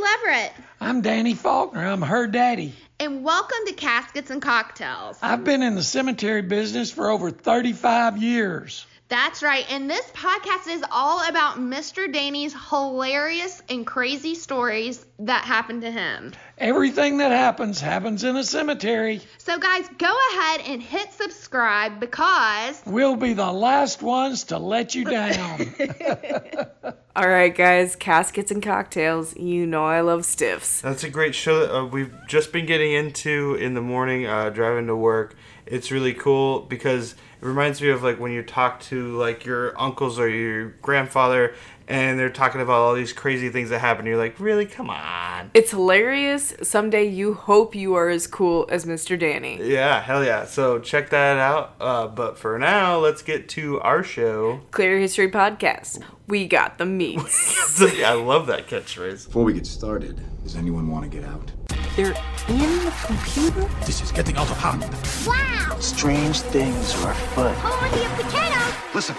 Leverett. I'm Danny Faulkner. I'm her daddy. And welcome to Caskets and Cocktails. I've been in the cemetery business for over 35 years. That's right. And this podcast is all about Mr. Danny's hilarious and crazy stories that happened to him. Everything that happens happens in a cemetery. So, guys, go ahead and hit subscribe because We'll be the last ones to let you down. All right, guys, caskets and cocktails. You know I love stiffs. That's a great show that uh, we've just been getting into in the morning, uh, driving to work. It's really cool because it reminds me of like when you talk to like your uncles or your grandfather, and they're talking about all these crazy things that happen. You're like, really? Come on. It's hilarious. Someday you hope you are as cool as Mr. Danny. Yeah, hell yeah. So check that out. Uh, but for now, let's get to our show. Clear History Podcast. We got the meats. I love that catchphrase. Before we get started, does anyone want to get out? They're in the computer? This is getting out of hand. Wow! Strange things are afoot. Hold your potato! Listen.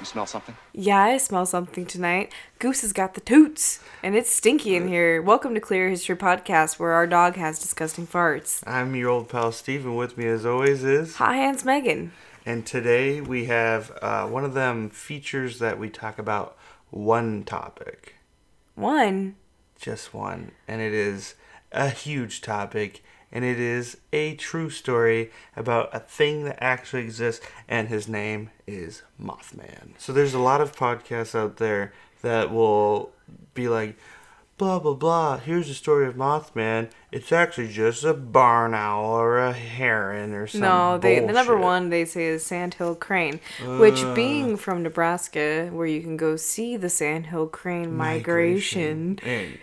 You smell something? Yeah, I smell something tonight. Goose has got the toots, and it's stinky in here. Welcome to Clear History Podcast, where our dog has disgusting farts. I'm your old pal Steven. With me, as always, is. Hi, Aunt Megan. And today we have uh, one of them features that we talk about one topic. One. Just one. And it is a huge topic. And it is a true story about a thing that actually exists. And his name is Mothman. So there's a lot of podcasts out there that will be like, blah, blah, blah. Here's the story of Mothman. It's actually just a barn owl or a heron or something. No, they the number one they say is Sandhill Crane, which uh. being from Nebraska, where you can go see the Sandhill Crane migration, in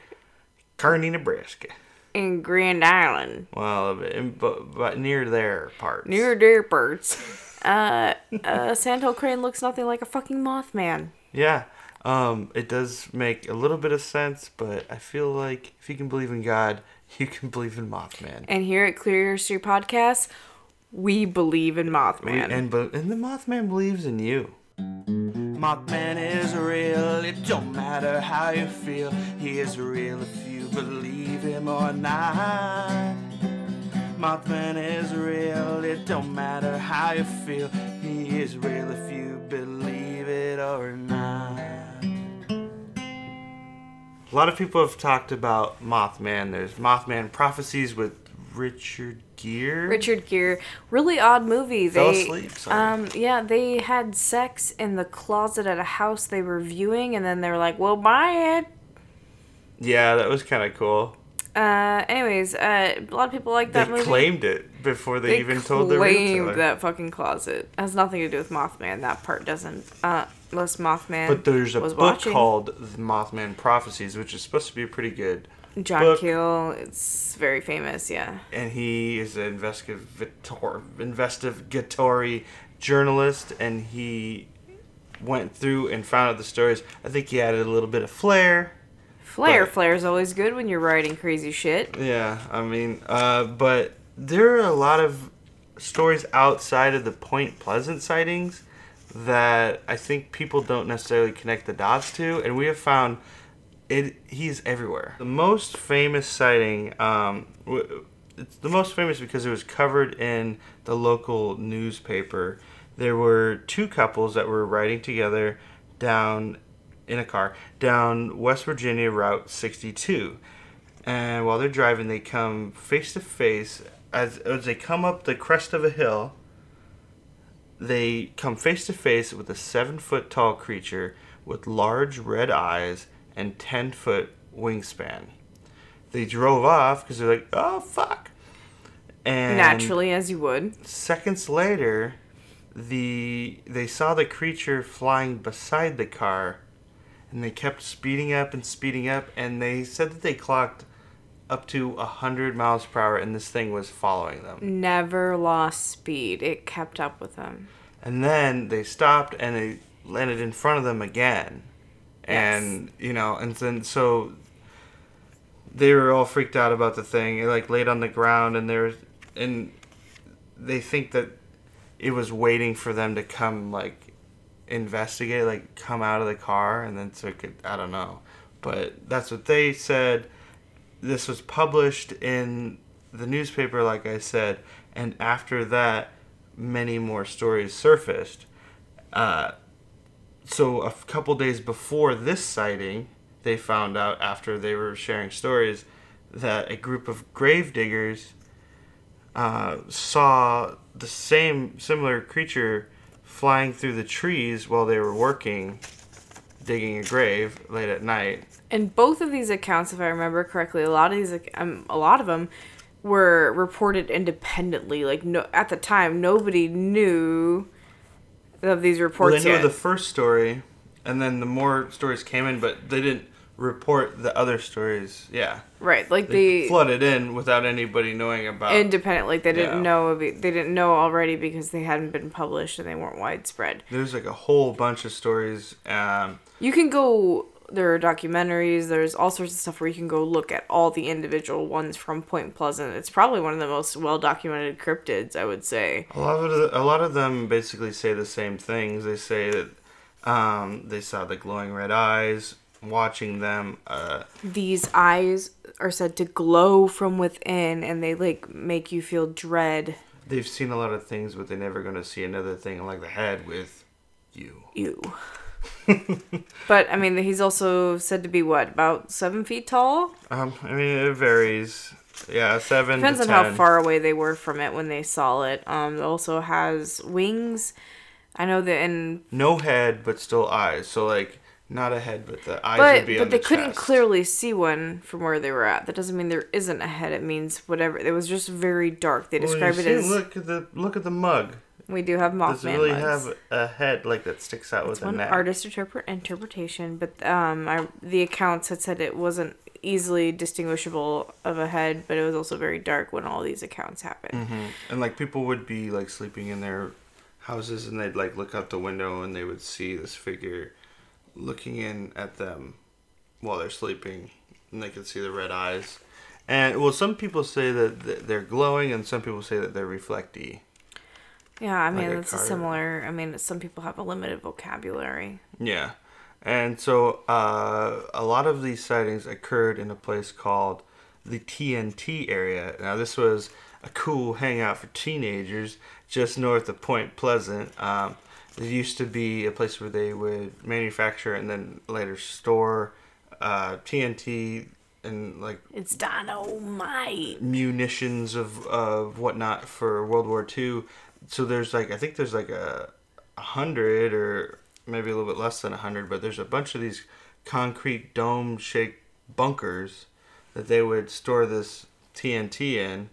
Kearney, Nebraska. in Grand Island, Well, in, but, but near their parts. near their parts. Uh, uh, Sandhill Crane looks nothing like a fucking Mothman. Yeah. Um, it does make a little bit of sense, but I feel like if you can believe in God, you can believe in Mothman. And here at Clear History Podcast, we believe in Mothman. And but and the Mothman believes in you. Mothman is real. It don't matter how you feel. He is real if you believe him or not. Mothman is real. It don't matter how you feel. He is real if you believe it or not. A lot of people have talked about Mothman. There's Mothman prophecies with Richard Gere. Richard Gere, really odd movie. Fell they, asleep, sorry. Um, yeah, they had sex in the closet at a house they were viewing, and then they were like, "Well, buy it." Yeah, that was kind of cool. Uh, anyways, uh, a lot of people like that they movie. claimed it before they, They even told their claimed retailer. that fucking closet It has nothing to do with Mothman. That part doesn't. Uh, unless Mothman. But there's a book watching. called The Mothman Prophecies, which is supposed to be pretty good. John book. Keel. It's very famous. Yeah. And he is an investigator, investigatory journalist, and he went through and found out the stories. I think he added a little bit of flair. Flair, But- flair is always good when you're writing crazy shit. Yeah, I mean, uh, but there are a lot of stories outside of the Point Pleasant sightings that I think people don't necessarily connect the dots to, and we have found it. He's everywhere. The most famous sighting, um, w- it's the most famous because it was covered in the local newspaper. There were two couples that were riding together down in a car down West Virginia Route 62 and while they're driving, they come face to face as as they come up the crest of a hill. They come face to face with a seven foot tall creature with large red eyes and ten foot wingspan. They drove off because they're like, "Oh fuck!" And Naturally, as you would. seconds later, the they saw the creature flying beside the car, and they kept speeding up and speeding up, and they said that they clocked up to hundred miles per hour, and this thing was following them. Never lost speed. It kept up with them. And then they stopped and they landed in front of them again, Yes. and you know, and then so they were all freaked out about the thing. It like laid on the ground, and there, and they think that it was waiting for them to come like investigate, like come out of the car, and then took it I don't know, but that's what they said. This was published in the newspaper, like I said, and after that, many more stories surfaced. Uh, so a couple days before this sighting, they found out after they were sharing stories that a group of grave diggers uh, saw the same similar creature flying through the trees while they were working digging a grave late at night. And both of these accounts, if I remember correctly, a lot of these, um, a lot of them were reported independently. Like no, at the time, nobody knew of these Well, reports they knew yet. the first story, and then the more stories came in, but they didn't report the other stories. Yeah, right, like they the flooded in without anybody knowing about. independent, like they didn't Yeah. know they didn't know already because they hadn't been published and they weren't widespread. There's like a whole bunch of stories. Um, You can go. There are documentaries. There's all sorts of stuff where you can go look at all the individual ones from Point Pleasant. It's probably one of the most well documented cryptids, I would say. A lot of the, a lot of them basically say the same things. They say that um, they saw the glowing red eyes. Watching them, uh, These eyes are said to glow from within, and they like make you feel dread. they've seen a lot of things, but they're never going to see another thing like the head with you. You. but I mean, he's also said to be what about seven feet tall? Um, I mean, it varies. Yeah, seven. Depends on how far away they were from it when they saw it. Um, it also has wings. I know that in No head, but still eyes. So like not a head, but the eyes but would be but on they the couldn't chest. clearly see one from where they were at. That doesn't mean there isn't a head. It means whatever. It was just very dark. They Well, you describe it see, as look at the look at the mug. we do have Does Mothman it really mugs. have a head like that sticks out It's with a one neck? artist interpret interpretation, but um, I, the accounts had said it wasn't easily distinguishable of a head, but it was also very dark when all these accounts happened. Mm-hmm. And like people would be like sleeping in their houses, and they'd like look out the window, and they would see this figure looking in at them while they're sleeping, and they can see the red eyes. And well, some people say that they're glowing, and some people say that they're reflecty. Yeah, I mean Like it's a similar. I mean, some people have a limited vocabulary. Yeah. And so uh, a lot of these sightings occurred in a place called the TNT area. Now, this was a cool hangout for teenagers just north of Point Pleasant. Um, there used to be a place where they would manufacture and then later store uh, TNT and like It's dynamite. munitions of of whatnot for World War II. So there's like I think there's like a, a hundred or maybe a little bit less than a hundred, but there's a bunch of these concrete dome shaped bunkers that they would store this TNT in,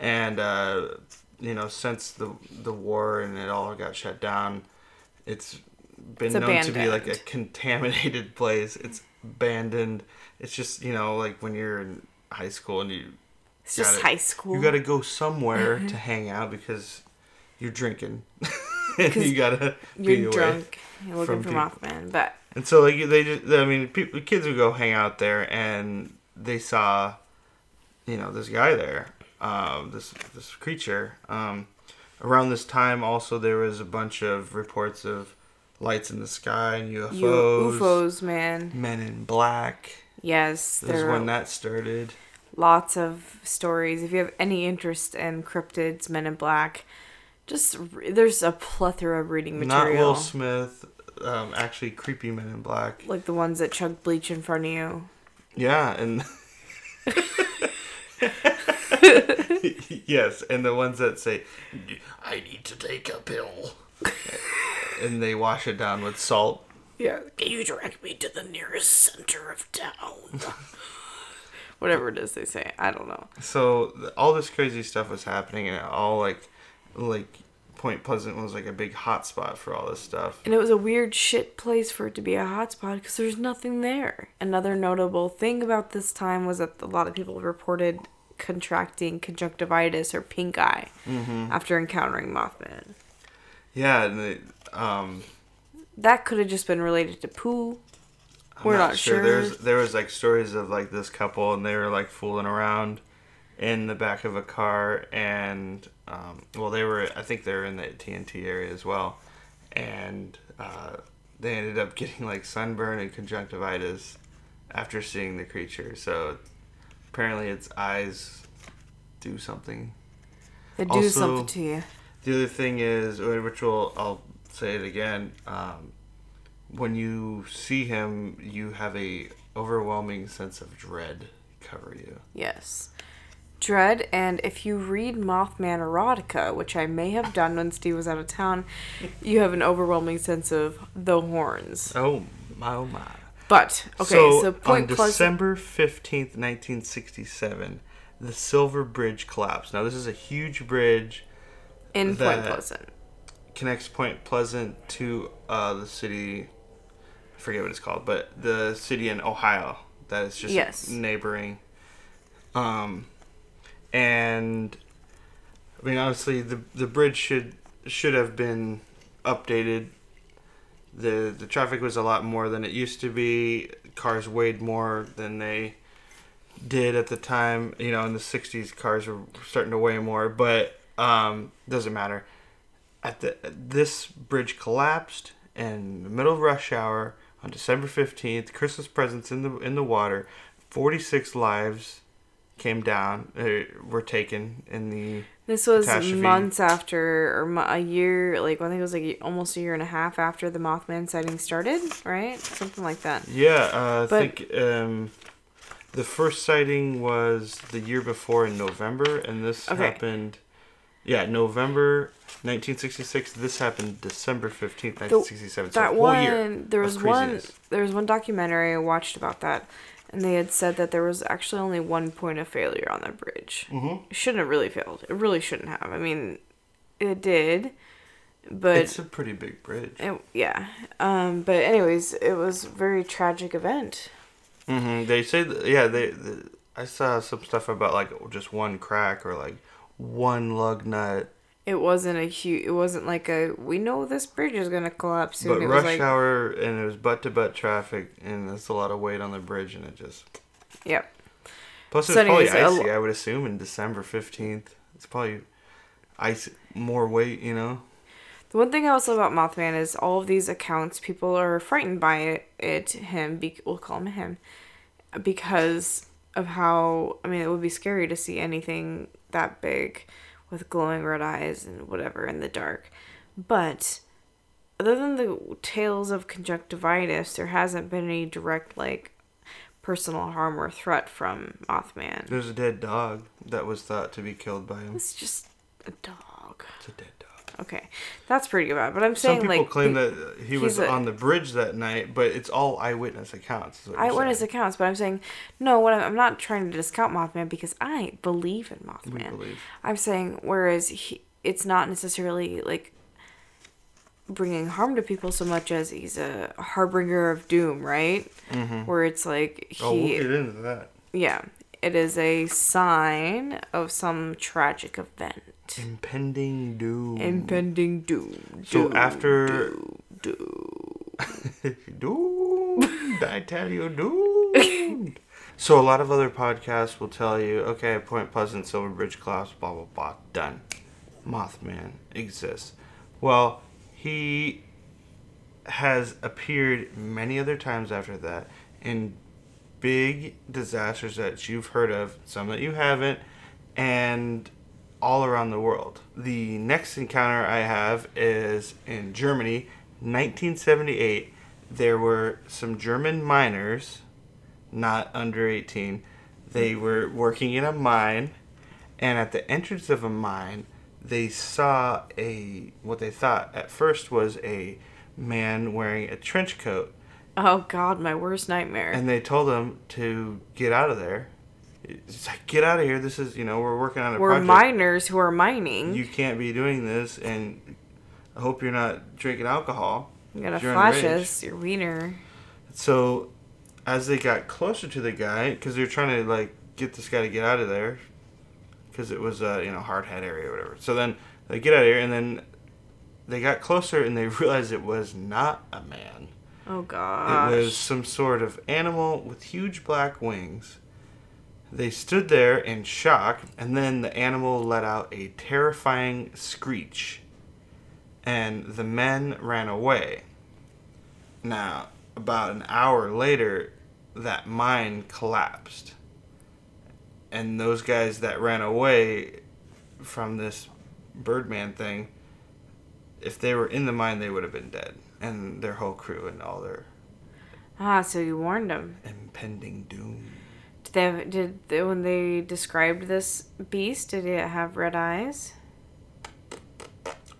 and uh, you know since the the war and it all got shut down, it's been It's known to be like a contaminated place. It's abandoned. It's just you know like when you're in high school and you It's just gotta- high school. you got to go somewhere mm-hmm. to hang out because you're drinking. and you gotta be You're away. drunk. You're looking from for people. Mothman, but And so like they just I mean people kids would go hang out there and they saw you know this guy there um, this this creature um, around this time also there was a bunch of reports of lights in the sky and UFOs, UFOs, man. men in black Yes, this is there when that started lots of stories. If you have any interest in cryptids, Men in Black, just re- there's a plethora of reading material. not. Will Smith um, actually creepy men in black like the ones that chug bleach in front of you. Yeah, and yes, and the ones that say, "I need to take a pill," and they wash it down with salt. Yeah. Can you direct me to the nearest center of town? Whatever it is they say. I don't know. So all this crazy stuff was happening, and it all like, like Point Pleasant was like a big hot spot for all this stuff. And it was a weird shit place for it to be a hotspot because there's nothing there. Another notable thing about this time was that a lot of people reported contracting conjunctivitis or pink eye after encountering Mothman. Yeah, and it, um, That could have just been related to poo. I'm We're not sure. There's there was like stories of like this couple, and they were like fooling around in the back of a car, and um, well, they were I think they were in the TNT area as well, and uh, they ended up getting like sunburn and conjunctivitis after seeing the creature. So apparently its eyes do something. They do Also- something to you. The other thing is, which will I'll say it again. Um, when you see him, you have a overwhelming sense of dread cover you. Yes. Dread, and if you read Mothman erotica, which I may have done when Steve was out of town, you have an overwhelming sense of the horns. Oh my, oh my. But okay, so, so, Point on Pleasant. December fifteenth, nineteen sixty-seven, the Silver Bridge collapsed. Now this is a huge bridge in Point Pleasant. connects Point Pleasant to uh, the city. I forget what it's called, but the city in Ohio that is just Yes. neighboring. Um, and I mean, obviously, the the bridge should should have been updated. The The traffic was a lot more than it used to be. Cars weighed more than they did at the time. You know, in the '60s, cars were starting to weigh more, but um, doesn't matter at the this bridge collapsed in the middle of rush hour on December 15th christmas presents in the in the water 46 lives came down uh, were taken in the This was months after, or a year, like I think it was like almost a year and a half after the Mothman sighting started, right? Something like that. yeah uh, i But- think um the first sighting was the year before in november and this Okay. happened yeah november 1966 this happened december 15th 1967 so a that whole one, year there was one, there was one documentary I watched about that, and they had said that there was actually only one point of failure on that bridge. Mm-hmm. It shouldn't have really failed. It really shouldn't have. I mean, it did, but it's a pretty big bridge it, yeah. Um, but anyways, it was a very tragic event. hmm They say, that, yeah. They, the I saw some stuff about like just one crack or like one lug nut. It wasn't a huge. It wasn't like a. We know this bridge is gonna collapse soon. But it rush was like, hour and it was butt to butt traffic and that's a lot of weight on the bridge and it just. Yep. Plus it's So probably icy. I would assume in December fifteenth. It's probably ice more weight. You know. The one thing I also about Mothman is all of these accounts, people are frightened by it. it him, be, we'll call him him, because of how. I mean, it would be scary to see anything that big, with glowing red eyes and whatever in the dark. But other than the tales of conjunctivitis, there hasn't been any direct like personal harm or threat from Mothman. There's a dead dog that was thought to be killed by him. It's just a dog. It's a dead dog. Okay, that's pretty bad. But I'm saying Some people like claim pe- that he was a- on the bridge that night, but it's all eyewitness accounts. is what you're eyewitness saying. accounts, but I'm saying no. What I'm, I'm not trying to discount Mothman because I believe in Mothman. We believe. I'm saying whereas he, it's not necessarily like bringing harm to people so much as he's a harbinger of doom, right? Mm-hmm. Where it's like he, Oh, we'll get into that. yeah, it is a sign of some tragic event, Impending doom. impending doom. So doom, after- doom, doom. doomed. I tell you, doomed. so a lot of other podcasts will tell you, okay, Point Pleasant, Silver Bridge collapse, blah blah blah, done. Mothman exists. Well, he has appeared many other times after that in big disasters that you've heard of, some that you haven't, and all around the world. The next encounter I have is in Germany, 1978. There were some German miners, not under 18. They were working in a mine, and at the entrance of a mine, they saw a what they thought at first was a man wearing a trench coat Oh God, my worst nightmare. and they told him to get out of there. It's like get out of here. This is you know we're working on a We're project. miners who are mining. You can't be doing this, and I hope you're not drinking alcohol. You gotta during flash rage." us, your wiener. So, as they got closer to the guy, because they're trying to like get this guy to get out of there, because it was a you know hard head area or whatever. So then they get out of here, and then they got closer, and they realized it was not a man. Oh gosh. It was some sort of animal with huge black wings. They stood there in shock, and then the animal let out a terrifying screech, and the men ran away. Now, about an hour later, that mine collapsed. And those guys that ran away from this Birdman thing, if they were in the mine, they would have been dead. And their whole crew and all their Ah, so you warned them. impending doom. They did when they described this beast? Did it have red eyes?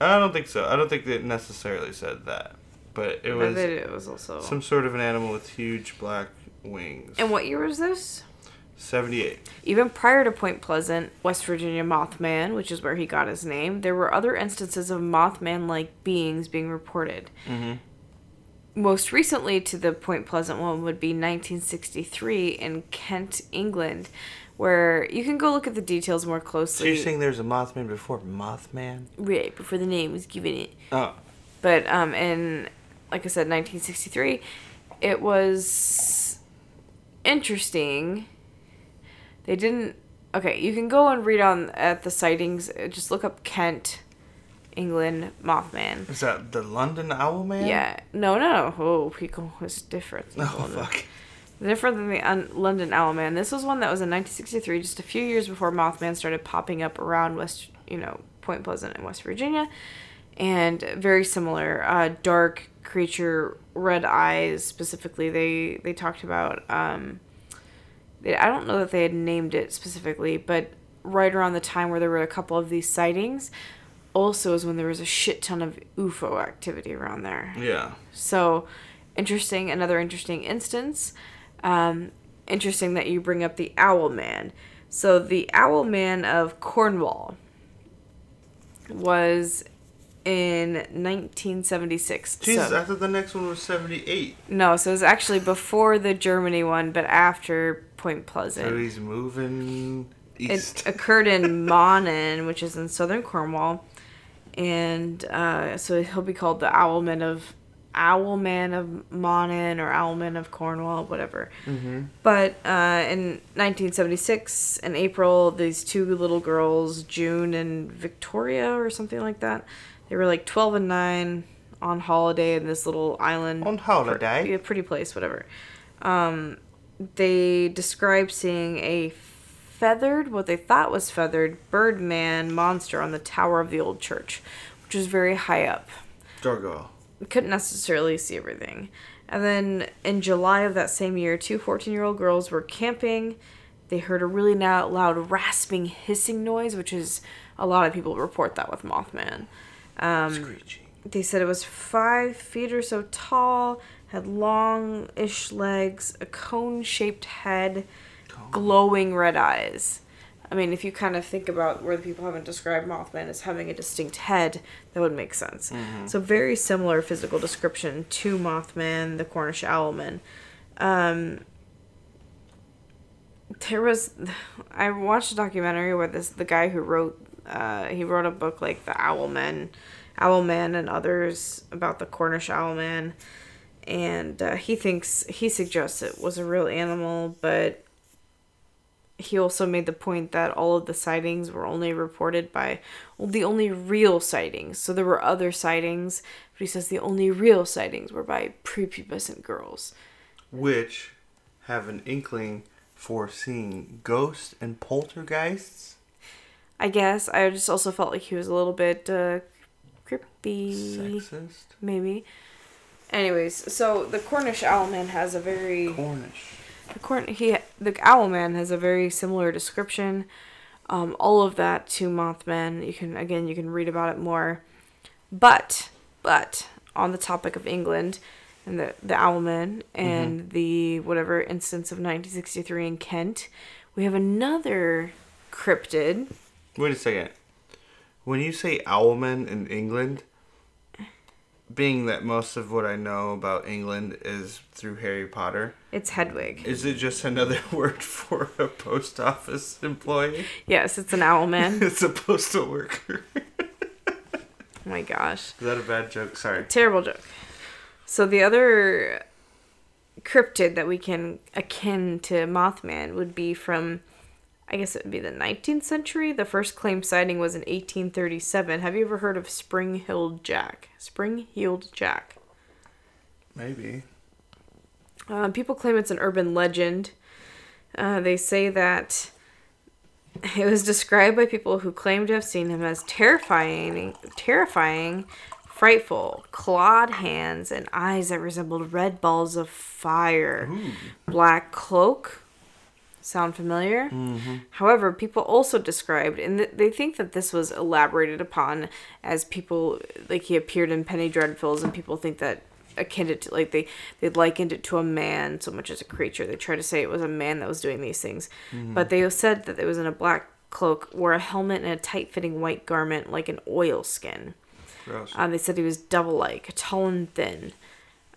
I don't think so. I don't think they necessarily said that. But it was it was also. some sort of an animal with huge black wings. and what year was this? 78. Even prior to Point Pleasant, West Virginia Mothman, which is where he got his name, there were other instances of Mothman like beings being reported. Mm-hmm. Most recently to the Point Pleasant one would be 1963 in Kent, England, where you can go look at the details more closely. So you're saying there's a Mothman before Mothman? right, before the name was given it. Oh. But um, in, like I said, 1963, it was interesting. They didn't. Okay, you can go and read on at the sightings. Just look up Kent, England, Mothman. Is that the London Owl Man? Yeah, no, no. Oh, Pico was different. Oh, fuck. Different than the un- London Owlman. This was one that was in 1963, just a few years before Mothman started popping up around West, you know, Point Pleasant in West Virginia, and very similar. Uh, dark creature, red eyes. Specifically, they they talked about. Um, they, I don't know that they had named it specifically, but right around the time where there were a couple of these sightings, also is when there was a shit ton of UFO activity around there. Yeah. So, interesting. Another interesting instance. Um, interesting that you bring up the Owl Man. So, the Owl Man of Cornwall was in 1976. Jesus, so, I thought the next one was 78. no, so it was actually before the Germany one, but after Point Pleasant. So he's moving east. It occurred in Mawnan, which is in southern Cornwall, and uh, so he'll be called the Owlman of Owlman of Mawnan or Owlman of Cornwall, whatever. But uh, in 1976, in April, these two little girls, June and Victoria, or something like that, they were like 12 and 9 on holiday in this little island. On holiday? Yeah, pretty place, whatever. Um, they described seeing a feathered, what they thought was feathered, birdman monster on the tower of the old church, which was very high up. Gargoyle. Couldn't necessarily see everything. And then in July of that same year, two 14 year old girls were camping. They heard a really loud rasping, hissing noise, which is a lot of people report that with Mothman. Um, Screeching. they said it was five feet or so tall, had long ish legs, a cone shaped head, glowing red eyes. I mean, if you kind of think about where the people haven't described Mothman as having a distinct head, that would make sense. So, very similar physical description to Mothman, the Cornish Owlman. Um, there was, I watched a documentary where this the guy who wrote, uh, he wrote a book like the Owlman, Owlman and others about the Cornish Owlman, and uh, he thinks he suggests it was a real animal, but he also made the point that all of the sightings were only reported by well, the only real sightings. So there were other sightings, but he says the only real sightings were by prepubescent girls. Which have an inkling for seeing ghosts and poltergeists. I guess I just also felt like he was a little bit uh, creepy. Sexist. maybe. Anyways, so the Cornish Owlman has a very Cornish. The Corn he the Owlman has a very similar description. Um, all of that to Mothman. You can again you can read about it more. But but on the topic of England and the the Owlman and the whatever instance of 1963 in Kent, we have another cryptid. Wait a second. When you say owlman in England, being that most of what I know about England is through Harry Potter, It's Hedwig. is it just another word for a post office employee? Yes, it's an Owlman. It's a postal worker. oh my gosh. Is that a bad joke? Sorry. Terrible joke. So the other cryptid that we can akin to Mothman would be from, I guess it would be the 19th century. The first claimed sighting was in 1837. Have you ever heard of Spring-Heeled Jack? Spring-Heeled Jack. Maybe. Uh, people claim it's an urban legend. Uh, they say that it was described by people who claim to have seen him as terrifying, terrifying, frightful, clawed hands and eyes that resembled red balls of fire. Black cloak. Sound familiar? However, people also described, and th- they think that this was elaborated upon as people, like he appeared in Penny Dreadfuls, and people think that akin to, like they, they likened it to a man so much as a creature. They tried to say it was a man that was doing these things. But they said that it was in a black cloak, wore a helmet and a tight fitting white garment like an oil skin. Um, they said he was devil like, tall and thin.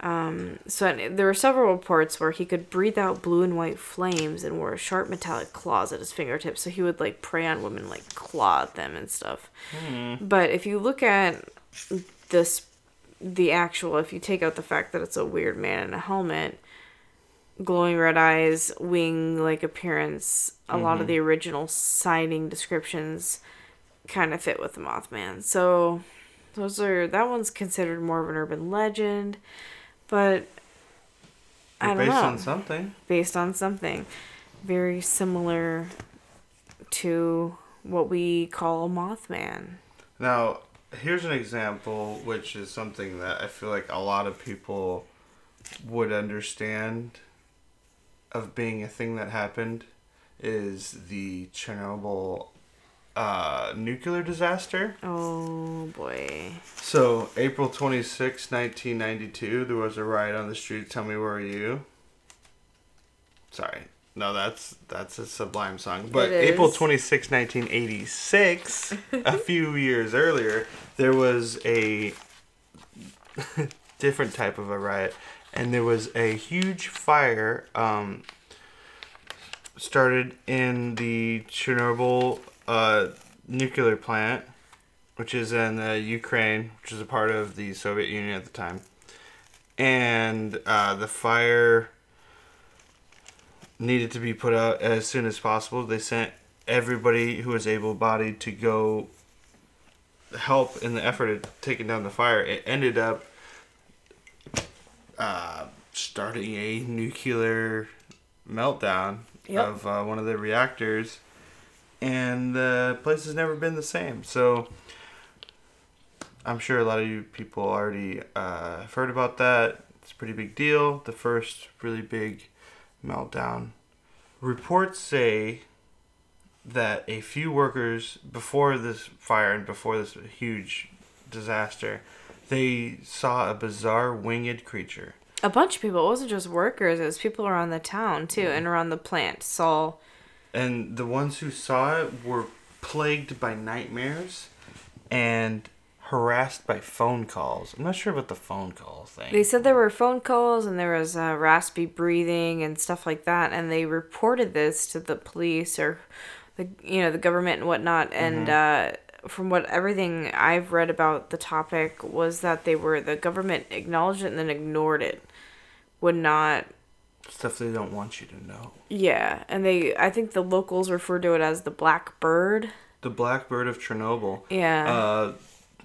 Um, so and there were several reports where he could breathe out blue and white flames and wore sharp metallic claws at his fingertips. So he would like prey on women, like claw at them and stuff. But if you look at this, the actual, if you take out the fact that it's a weird man in a helmet, glowing red eyes, wing like appearance, a lot of mm-hmm. the original sighting descriptions kind of fit with the Mothman. So those are that one's considered more of an urban legend, but I don't based know. on something. based on something very similar to what we call Mothman. Now, here's an example, which is something that I feel like a lot of people would understand of being a thing that happened is the Chernobyl uh, nuclear disaster. Oh boy. So, April 26, 1992, there was a riot on the street. Tell me, where are you? Sorry. No, that's that's a Sublime song. But April is. 26, 1986, a few years earlier, there was a different type of a riot. And there was a huge fire um, started in the Chernobyl uh, nuclear plant, which is in uh, Ukraine, which is a part of the Soviet Union at the time. And uh, the fire needed to be put out as soon as possible. They sent everybody who was able bodied to go help in the effort of taking down the fire. It ended up uh, starting a nuclear meltdown Yep. of uh, one of the reactors, and the place has never been the same. So I'm sure a lot of you people already uh, have heard about that. It's a pretty big deal. The first really big meltdown. Reports say that a few workers before this fire and before this huge disaster, they saw a bizarre winged creature. A bunch of people. It wasn't just workers. It was people around the town too, mm-hmm. and around the plant. Saw. And the ones who saw it were plagued by nightmares and harassed by phone calls. I'm not sure about the phone call thing. They said there were phone calls and there was uh, raspy breathing and stuff like that, and they reported this to the police or the you know the government and whatnot. And uh, from what everything I've read about the topic was that they were the government acknowledged it and then ignored it, would not. Stuff they don't want you to know. Yeah, and they I think the locals refer to it as the black bird. The Blackbird of Chernobyl. Yeah. Uh,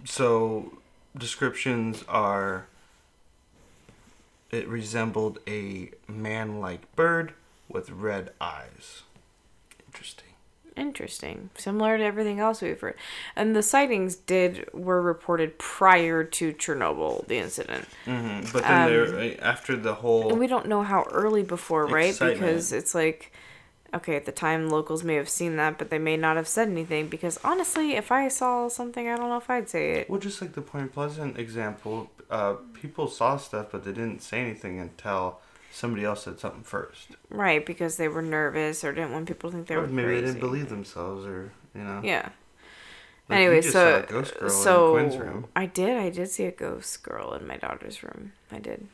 so descriptions are it resembled a man-like bird with red eyes. Interesting. Interesting. Similar to everything else we've heard. And the sightings did were reported prior to Chernobyl, the incident. Mm-hmm. But then there, after the whole And we don't know how early before, right? Excitement. Because it's like okay, at the time locals may have seen that, but they may not have said anything because honestly, if I saw something, I don't know if I'd say it. Well, just like the Point Pleasant example, uh, people saw stuff, but they didn't say anything until somebody else said something first. Right, because they were nervous or didn't want people to think they Or were maybe crazy. they didn't believe themselves, or you know. Yeah. Like, anyway, so saw a ghost girl in so. I did. I did see a ghost girl in my daughter's room. I did.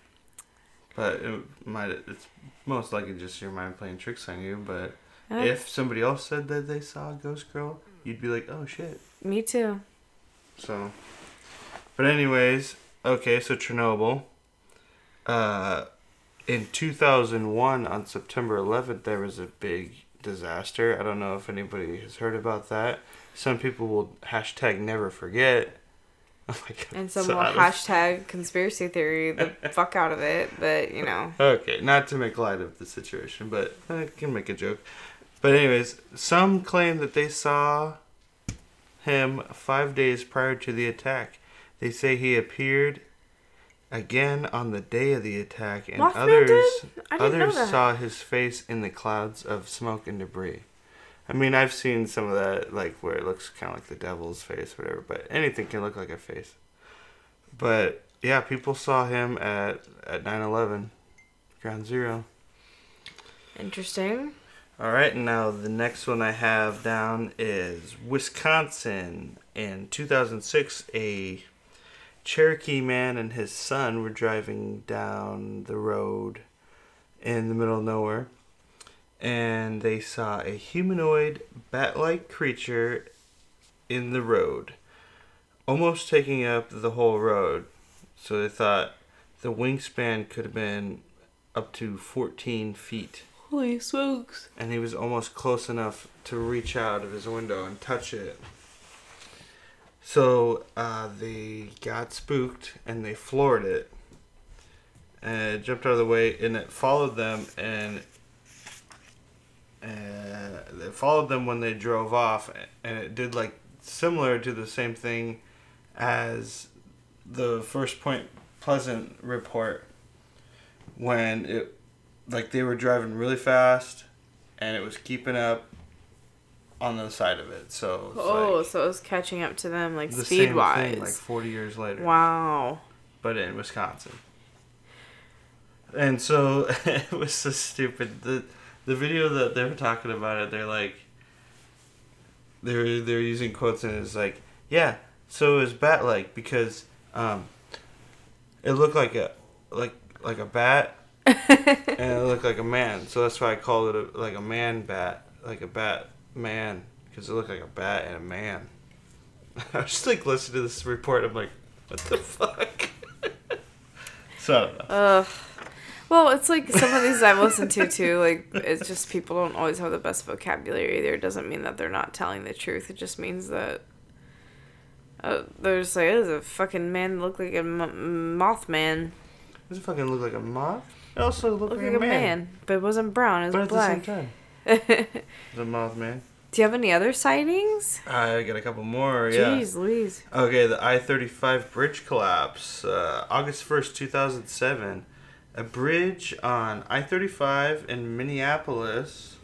But it might it's most likely just your mind playing tricks on you. But Uh, if somebody else said that they saw a ghost girl, you'd be like, oh shit. Me too. So, but anyways, okay, so Chernobyl. Uh, in 2001, on September 11th, there was a big disaster. I don't know if anybody has heard about that. Some people will hashtag never forget Oh my god. And some so will out of- hashtag conspiracy theory the fuck out of it, but you know. Okay, not to make light of the situation, but I can make a joke. But anyways, some claim that they saw him five days prior to the attack. They say he appeared again on the day of the attack, and Mothman others did? I didn't know others saw his face in the clouds of smoke and debris. I mean, I've seen some of that, like where it looks kind of like the devil's face, whatever. But anything can look like a face. But yeah, people saw him at at 9/11, Ground Zero. Interesting. All right, now the next one I have down is Wisconsin. In 2006, a Cherokee man and his son were driving down the road in the middle of nowhere, and they saw a humanoid bat-like creature in the road, almost taking up the whole road. So they thought the wingspan could have been up to 14 feet Holy smokes. and he was almost close enough to reach out of his window and touch it. So uh, they got spooked and they floored it. And it jumped out of the way and it followed them and uh, it followed them when they drove off and it did like similar to the same thing as the first Point Pleasant report when it like they were driving really fast and it was keeping up on the side of it. So Oh, like so it was catching up to them like the speed wise. thing like 40 years later. wow. But in Wisconsin. And so it was so stupid. The the video that they were talking about it, they're like they're they're using quotes and it's like, yeah, so it was bat like because um it looked like a like like a bat and it looked like a man. So that's why I called it a, like a man bat, like a bat man, because it looked like a bat and a man. I was just like listening to this report. I'm like, what the fuck? so I don't know. Ugh. Well, it's like some of these I've listened to too. Like, it's just people don't always have the best vocabulary either. It doesn't mean that they're not telling the truth. It just means that uh, they're just like, it was a fucking man that looked like a m- mothman. Does it fucking look like a moth? It also looked Looked like, like a man. but it wasn't brown. It But was at black. the same time, the moth man. Do you have any other sightings? I got a couple more. Yeah. Jeez, Louise. Okay, the I 35 bridge collapse. Uh, August 1st, 2007. A bridge on I 35 in Minneapolis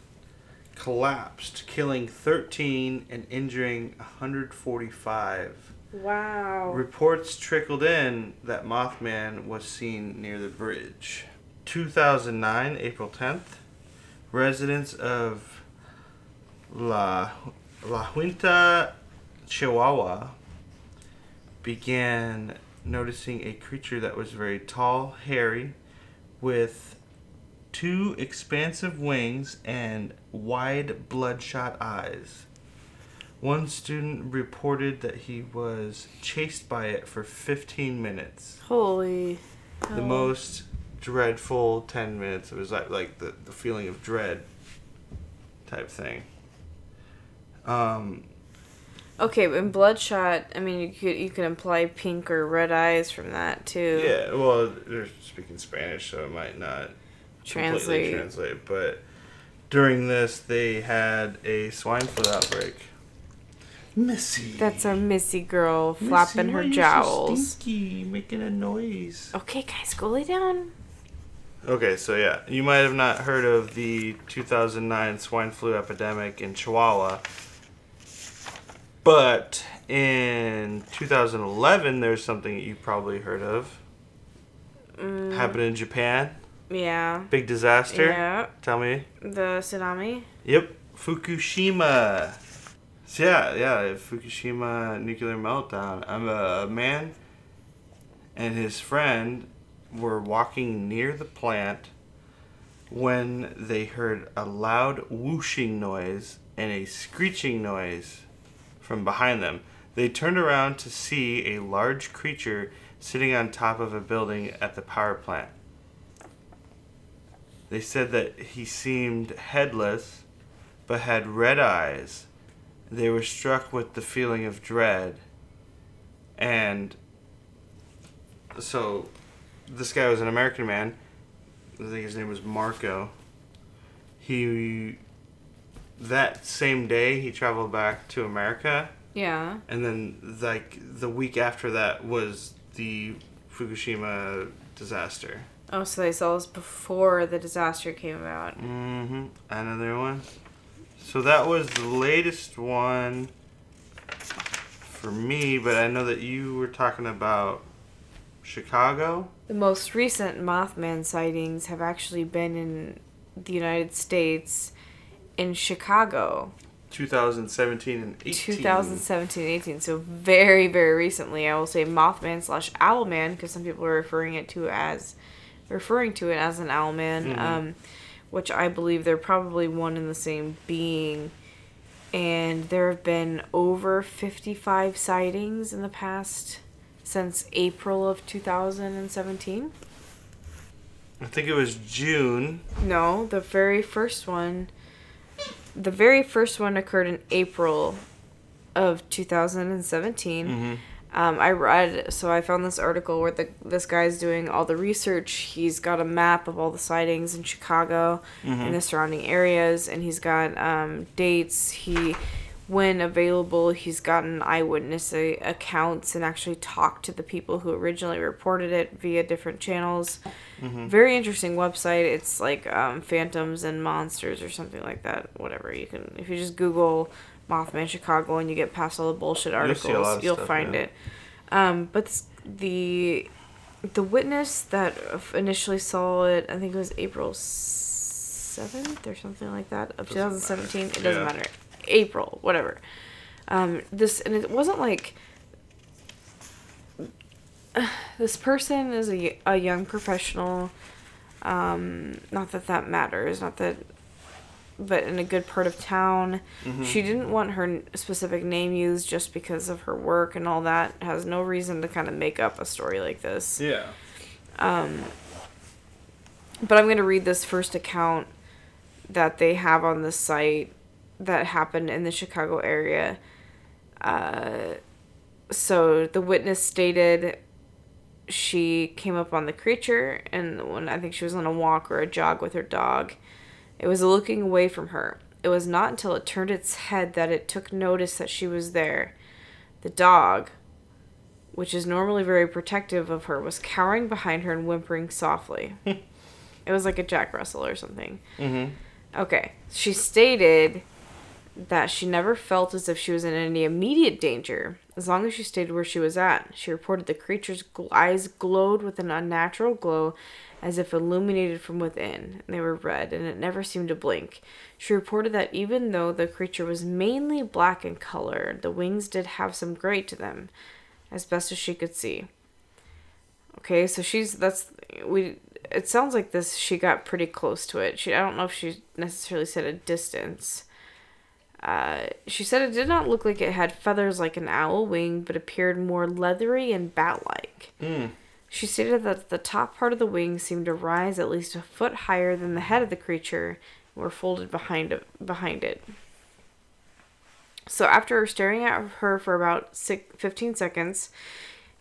collapsed, killing 13 and injuring 145. Wow. Reports trickled in that Mothman was seen near the bridge. 2009, April 10th. Residents of La, La Junta, Chihuahua began noticing a creature that was very tall, hairy, with two expansive wings and wide bloodshot eyes. One student reported that he was chased by it for 15 minutes. Holy. The hell. most dreadful 10 minutes. It was like, like the, the feeling of dread type thing. Um, Okay, but in Bloodshot, I mean, you could you could imply pink or red eyes from that too. yeah, well, they're speaking Spanish, so it might not Translate. translate. But during this, they had a swine flu outbreak. Missy. That's our Missy girl flapping her jowls. stinky, making a noise. Okay, guys, go lay down. Okay, so yeah, you might have not heard of the 2009 swine flu epidemic in Chihuahua, but in 2011, there's something that you probably heard of. Mm. Happened in Japan. Yeah. Big disaster. Yeah. Tell me. The tsunami. Yep, Fukushima. So yeah, yeah, Fukushima nuclear meltdown. I'm a man and his friend were walking near the plant when they heard a loud whooshing noise and a screeching noise from behind them. They turned around to see a large creature sitting on top of a building at the power plant. They said that he seemed headless but had red eyes. They were struck with the feeling of dread and so this guy was an American man. I think his name was Marco. He that same day he traveled back to America, Yeah. and then like the week after that was the Fukushima disaster. Oh, so they saw this before the disaster came about. Mm-hmm. Another one. So that was the latest one for me, but I know that you were talking about Chicago. The most recent Mothman sightings have actually been in the United States, in Chicago, 2017 and 18. 2017 18. So very, very recently. I will say Mothman slash Owlman because some people are referring it to as referring to it as an Owlman, um, which I believe they're probably one and the same being. And there have been over 55 sightings in the past since April of 2017. I think it was June. No, the very first one. The very first one occurred in April of 2017. Um, I read, so I found this article where the this guy's doing all the research. He's got a map of all the sightings in Chicago and the surrounding areas, and he's got um, dates. He, when available, he's gotten eyewitness accounts and actually talked to the people who originally reported it via different channels. Very interesting website. It's like um, Phantoms and Monsters or something like that. Whatever you can, if you just Google Mothman Chicago and you get past all the bullshit You'll see a lot articles, you'll stuff, find yeah. it. Um, but the the witness that initially saw it, I think it was April seventh or something like that of 2017. It doesn't Yeah. matter. April, whatever. Um, this and it wasn't like this person is a young professional. Um, not that that matters. Not that, but in a good part of town. She didn't want her specific name used just because of her work and all that. Has no reason to kind of make up a story like this. Yeah. Um, But I'm going to read this first account that they have on the site that happened in the Chicago area. Uh, so the witness stated she came up on the creature, and when I think she was on a walk or a jog with her dog, it was looking away from her. It was not until it turned its head that it took notice that she was there. The dog, which is normally very protective of her, was cowering behind her and whimpering softly. it was like a Jack Russell or something. Mm-hmm. Okay. She stated that she never felt as if she was in any immediate danger as long as she stayed where she was at. She reported the creature's eyes glowed with an unnatural glow as if illuminated from within. They were red and it never seemed to blink. She reported that even though the creature was mainly black in color, the wings did have some gray to them, as best as she could see. Okay, so she's that's we. It sounds like this. She got pretty close to it. She I don't know if she necessarily said a distance. Uh, she said it did not look like it had feathers like an owl wing, but appeared more leathery and bat-like. She stated that the top part of the wing seemed to rise at least a foot higher than the head of the creature, and were folded behind it. Behind it. So after staring at her for about six, 15 seconds,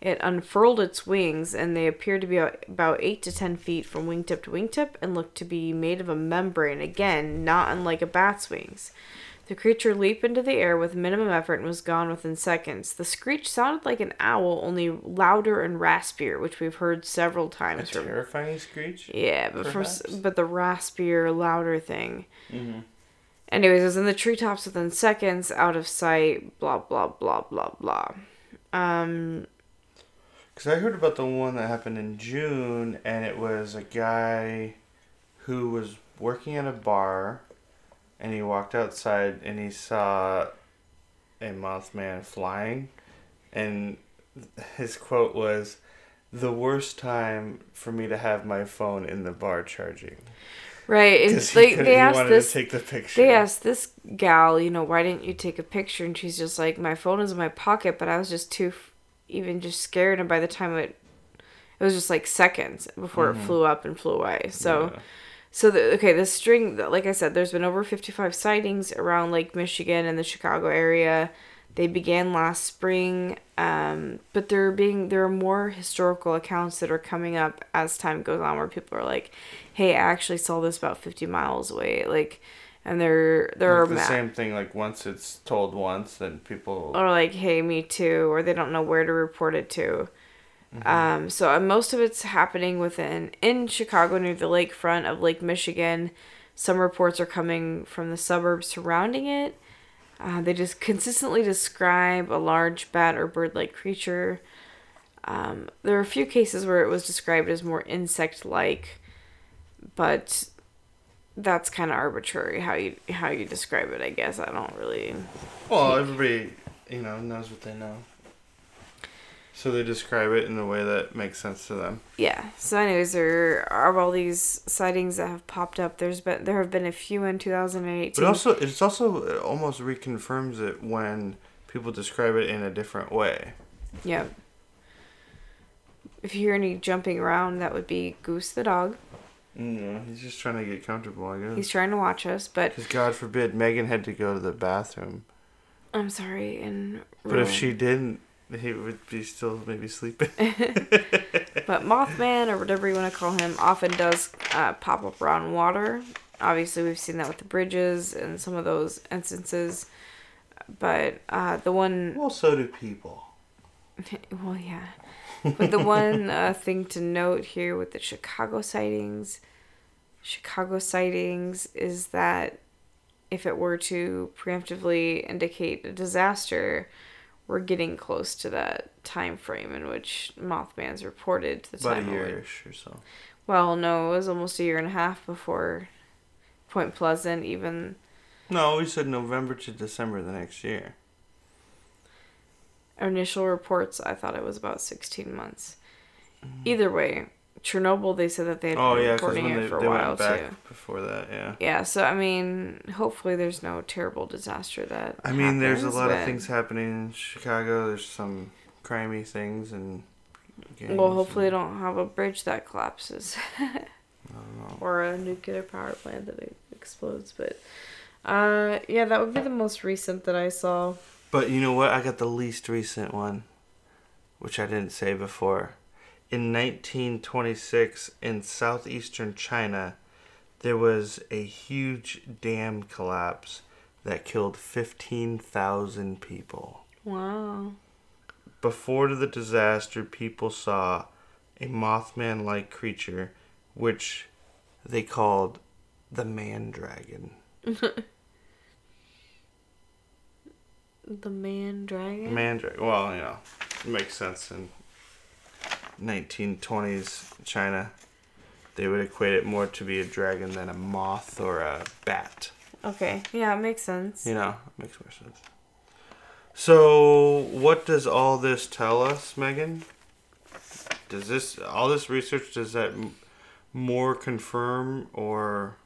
it unfurled its wings, and they appeared to be about 8 to 10 feet from wingtip to wingtip and looked to be made of a membrane, again, not unlike a bat's wings. The creature leaped into the air with minimum effort and was gone within seconds. The screech sounded like an owl, only louder and raspier, which we've heard several A times from terrifying screech. yeah, but from but the raspier, louder thing. Mm-hmm. Anyways, it was in the treetops within seconds, out of sight. Blah blah blah blah blah. Um, Because I heard about the one that happened in June, and it was a guy who was working at a bar, and he walked outside and he saw a Mothman flying, and his quote was, "The worst time for me to have my phone in the bar charging." right, and like they he asked wanted this. to take the picture. They asked this gal, you know, why didn't you take a picture? And she's just like, my phone is in my pocket, but I was just too, even just scared. And by the time it, it was just like seconds before it mm-hmm. flew up and flew away. So, Yeah. So the okay, the string, like I said, there's been over 55 sightings around Lake Michigan and the Chicago area. They began last spring. Um, but there are being there are more historical accounts that are coming up as time goes on where people are like, "Hey, I actually saw this about 50 miles away." Like and there there Like are the ma- same thing. Like once it's told once, then people. or like, "Hey, me too," or they don't know where to report it to. Um, so uh, most of it's happening within in Chicago near the lakefront of Lake Michigan. Some reports are coming from the suburbs surrounding it. Uh, they just consistently describe a large bat or bird-like creature. Um, there are a few cases where it was described as more insect-like, but that's kind of arbitrary how you how you describe it. I guess I don't really. Well, everybody, you know, knows what they know. So they describe it in a way that makes sense to them. Yeah. So, anyways, there are all these sightings that have popped up. There's been there have been a few in 2018. But also, it's also it almost reconfirms it when people describe it in a different way. yeah. If you hear any jumping around, that would be Goose the dog. Mm, no, he's just trying to get comfortable, I guess. He's trying to watch us, but Because God forbid Megan had to go to the bathroom. I'm sorry. And But if she didn't, he would be still maybe sleeping. but Mothman or whatever you want to call him often does uh, pop up around water. Obviously, we've seen that with the bridges and some of those instances. But uh, the one well, so do people. well, yeah. But the one uh, thing to note here with the Chicago sightings, Chicago sightings is that if it were to preemptively indicate a disaster, we're getting close to that time frame in which Mothman's reported to the About time. of when- year-ish or so. Well, no, it was almost a year and a half before Point Pleasant even No, we said November to December the next year. initial reports, I thought it was about 16 months. Mm. Either way, Chernobyl, they said that they had Oh been yeah, reporting it they, for a they while too. before that, yeah. Yeah, so I mean, hopefully there's no terrible disaster that. I mean, there's a happens, lot of things happening in Chicago. There's some crimey things and. Well, hopefully, they don't have a bridge that collapses, or a nuclear power plant that explodes. But, uh, yeah, that would be the most recent that I saw. But you know what? I got the least recent one, which I didn't say before. In 1926, in southeastern China, there was a huge dam collapse that killed 15,000 people. Wow. Before the disaster, people saw a Mothman like creature, which they called the man dragon. The man dragon. Man dragon. Well, you know, it makes sense in 1920s China. They would equate it more to be a dragon than a moth or a bat. Okay, yeah, it makes sense. You know, it makes more sense. So, what does all this tell us, Megan? Does this all this research does that m- more confirm or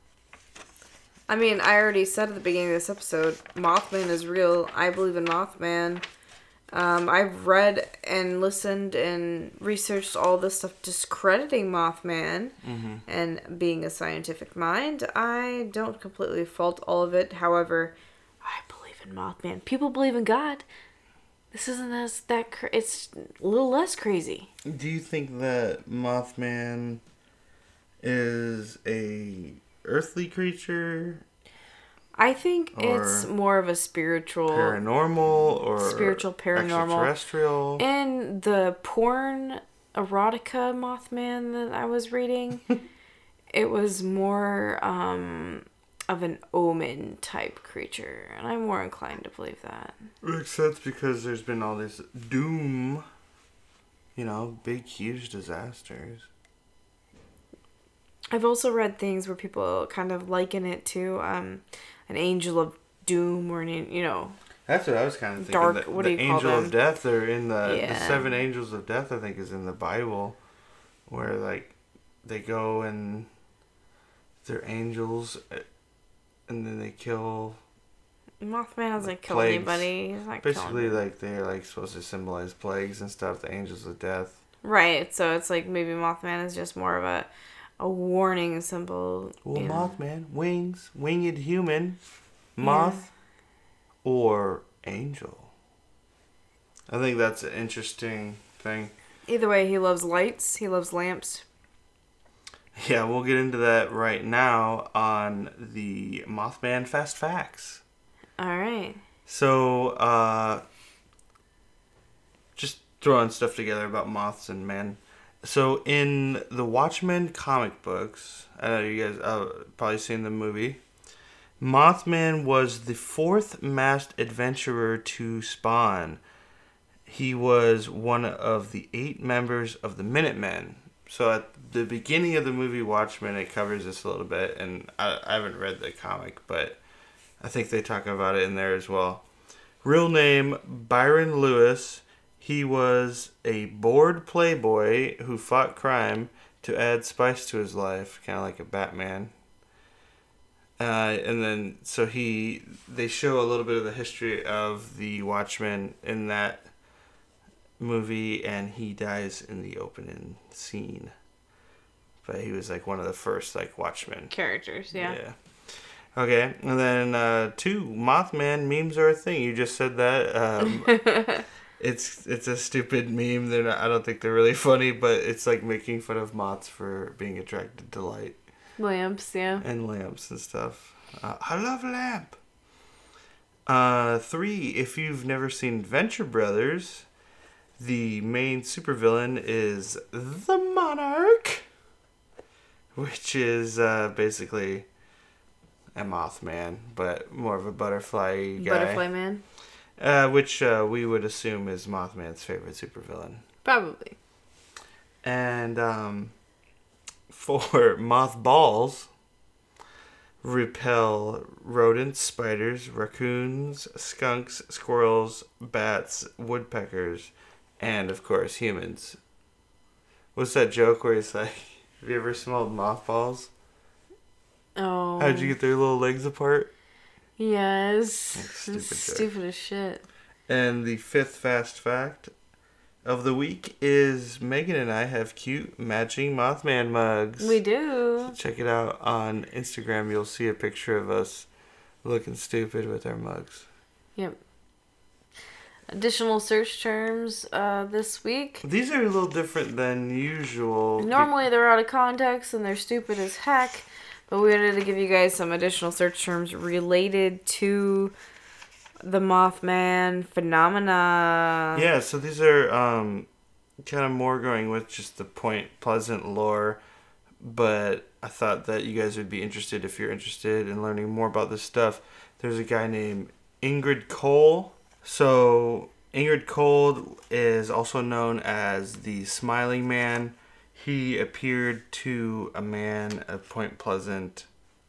I mean, I already said at the beginning of this episode, Mothman is real. I believe in Mothman. Um, I've read and listened and researched all this stuff discrediting Mothman and being a scientific mind. I don't completely fault all of it. However, I believe in Mothman. People believe in God. This isn't as that. Cra- it's a little less crazy. do you think that Mothman is a earthly creature, I think it's more of a spiritual. paranormal or Spiritual, paranormal. extraterrestrial? In the porn erotica Mothman that I was reading, it was more um, of an omen type creature, and I'm more inclined to believe that. Makes sense because there's been all this doom, you know, big, huge disasters. I've also read things where people kind of liken it to um, an angel of doom or an, you know, That's what I was kind of thinking. Dark- the, what the do you call angel them? of death or in the the seven angels of death. I think is in the Bible, where like they go and they're angels, uh, and then they kill. Mothman doesn't kill Plagues. anybody. Basically, like they're like supposed to symbolize plagues and stuff. The angels of death. Right, so it's like maybe Mothman is just more of a a warning symbol. Well, you know. Mothman, wings, winged human, moth, or angel. I think that's an interesting thing. Either way, he loves lights. He loves lamps. Yeah, we'll get into that right now on the Mothman Fast Facts. All right. So, uh, just throwing stuff together about moths and men. So, in the Watchmen comic books, I know you guys uh, probably seen the movie. Mothman was the fourth masked adventurer to spawn. He was one of the eight members of the Minutemen. So at the beginning of the movie Watchmen, it covers this a little bit, and I, I haven't read the comic, but I think they talk about it in there as well. Real name Byron Lewis. He was a bored playboy who fought crime to add spice to his life, kind of like a Batman. Uh, and then so he they show a little bit of the history of the Watchmen in that movie, and he dies in the opening scene. But he was like one of the first like Watchmen Characters, yeah. Yeah. Okay, and then uh, two Mothman memes are a thing. You just said that. Um, it's it's a stupid meme. They're not, I don't think they're really funny, but it's like making fun of moths for being attracted to light Lamps, yeah. and lamps and stuff. Uh, I love lamp. Uh, three. If you've never seen Venture Brothers, the main supervillain is the Monarch, which is uh, basically a Mothman, but more of a butterfly guy. Butterfly Man. Uh, which uh, we would assume is Mothman's favorite supervillain. Probably. And um, for mothballs, repel rodents, spiders, raccoons, skunks, squirrels, bats, woodpeckers, and of course humans. What's that joke where it's like, have you ever smelled mothballs? Oh. How'd you get their little legs apart? Yes. stupid stupid as shit. And the fifth fast fact of the week is Megan and I have cute matching Mothman mugs. We do. Check it out on Instagram. You'll see a picture of us looking stupid with our mugs. Yep. Additional search terms uh, this week. These are a little different than usual. Normally they're out of context and they're stupid as heck, but we wanted to give you guys some additional search terms related to the Mothman phenomena. Yeah, so these are um, kind of more going with just the Point Pleasant lore, but I thought that you guys would be interested if you're interested in learning more about this stuff. There's a guy named Indrid Cold. So, Indrid Cold is also known as the Smiling Man. He appeared to a man at Point Pleasant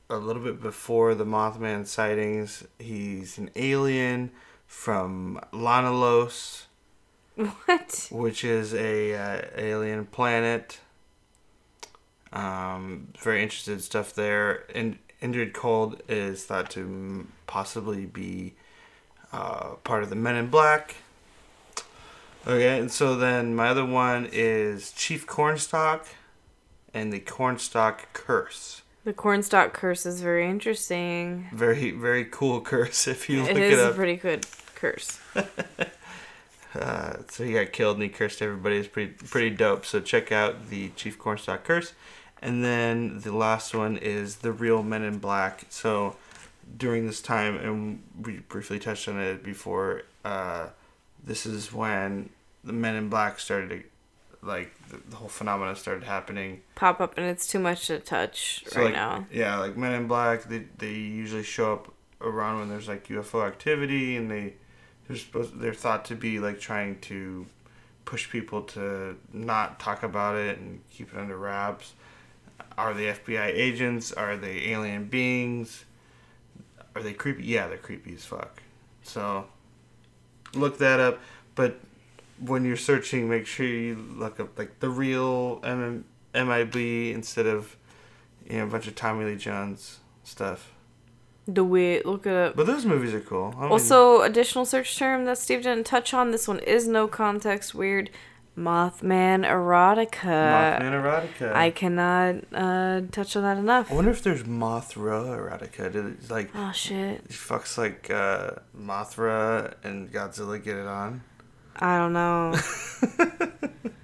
a little bit before the Mothman sightings. He's an alien from Lanulos, What? which is a uh, alien planet. Um, very interested stuff there. And Indrid Cold is thought to possibly be uh, part of the Men in Black. Okay, and so then my other one is Chief Cornstalk and the Cornstalk Curse. The cornstalk curse is very interesting. Very, very cool curse if you look It it, is a pretty good curse. Uh, so he got killed and he cursed everybody. It's pretty pretty dope. So check out the Chief Cornstalk curse, and then the last one is the real Men in Black. So during this time, and we briefly touched on it before. Uh, this is when the Men in Black started to, like, the, the whole phenomena started happening. Pop up and it's too much to touch So right like, now. yeah, like Men in Black, they they usually show up around when there's like UFO activity, and they they're supposed they're thought to be like trying to push people to not talk about it and keep it under wraps. Are they FBI agents? Are they alien beings? Are they creepy? Yeah, they're creepy as fuck. So look that up, but when you're searching, make sure you look up like the real M- MIB instead of you know a bunch of Tommy Lee Jones stuff. The we look it up? But those movies are cool. I mean, Also, additional search term that Steve didn't touch on. This one is no context weird. Mothman erotica. Mothman erotica. I cannot uh, touch on that enough. I wonder if there's Mothra erotica. Did it, like Oh shit! he fucks like uh, Mothra and Godzilla get it on? I don't know.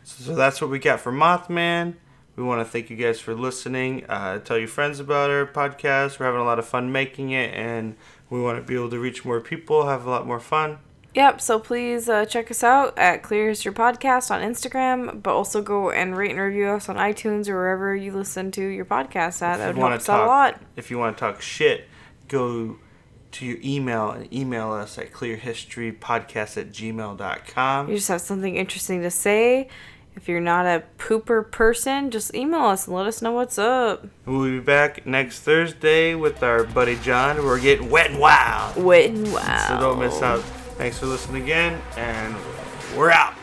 So that's what we got for Mothman. We want to thank you guys for listening. Uh, tell your friends about our podcast. We're having a lot of fun making it, and we want to be able to reach more people, have a lot more fun. Yep, so please uh, check us out at Clear History Podcast on Instagram, but also go and rate and review us on iTunes or wherever you listen to your podcast at. That would help us out a lot. if you want to talk shit, go to your email and email us at clearhistorypodcast at gmail.com. You just have something interesting to say. If you're not a pooper person, just email us and let us know what's up. We'll be back next Thursday with our buddy John. We're getting wet and wild. Wet and wild. So don't miss out. Thanks for listening again, and we're out.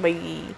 Bye.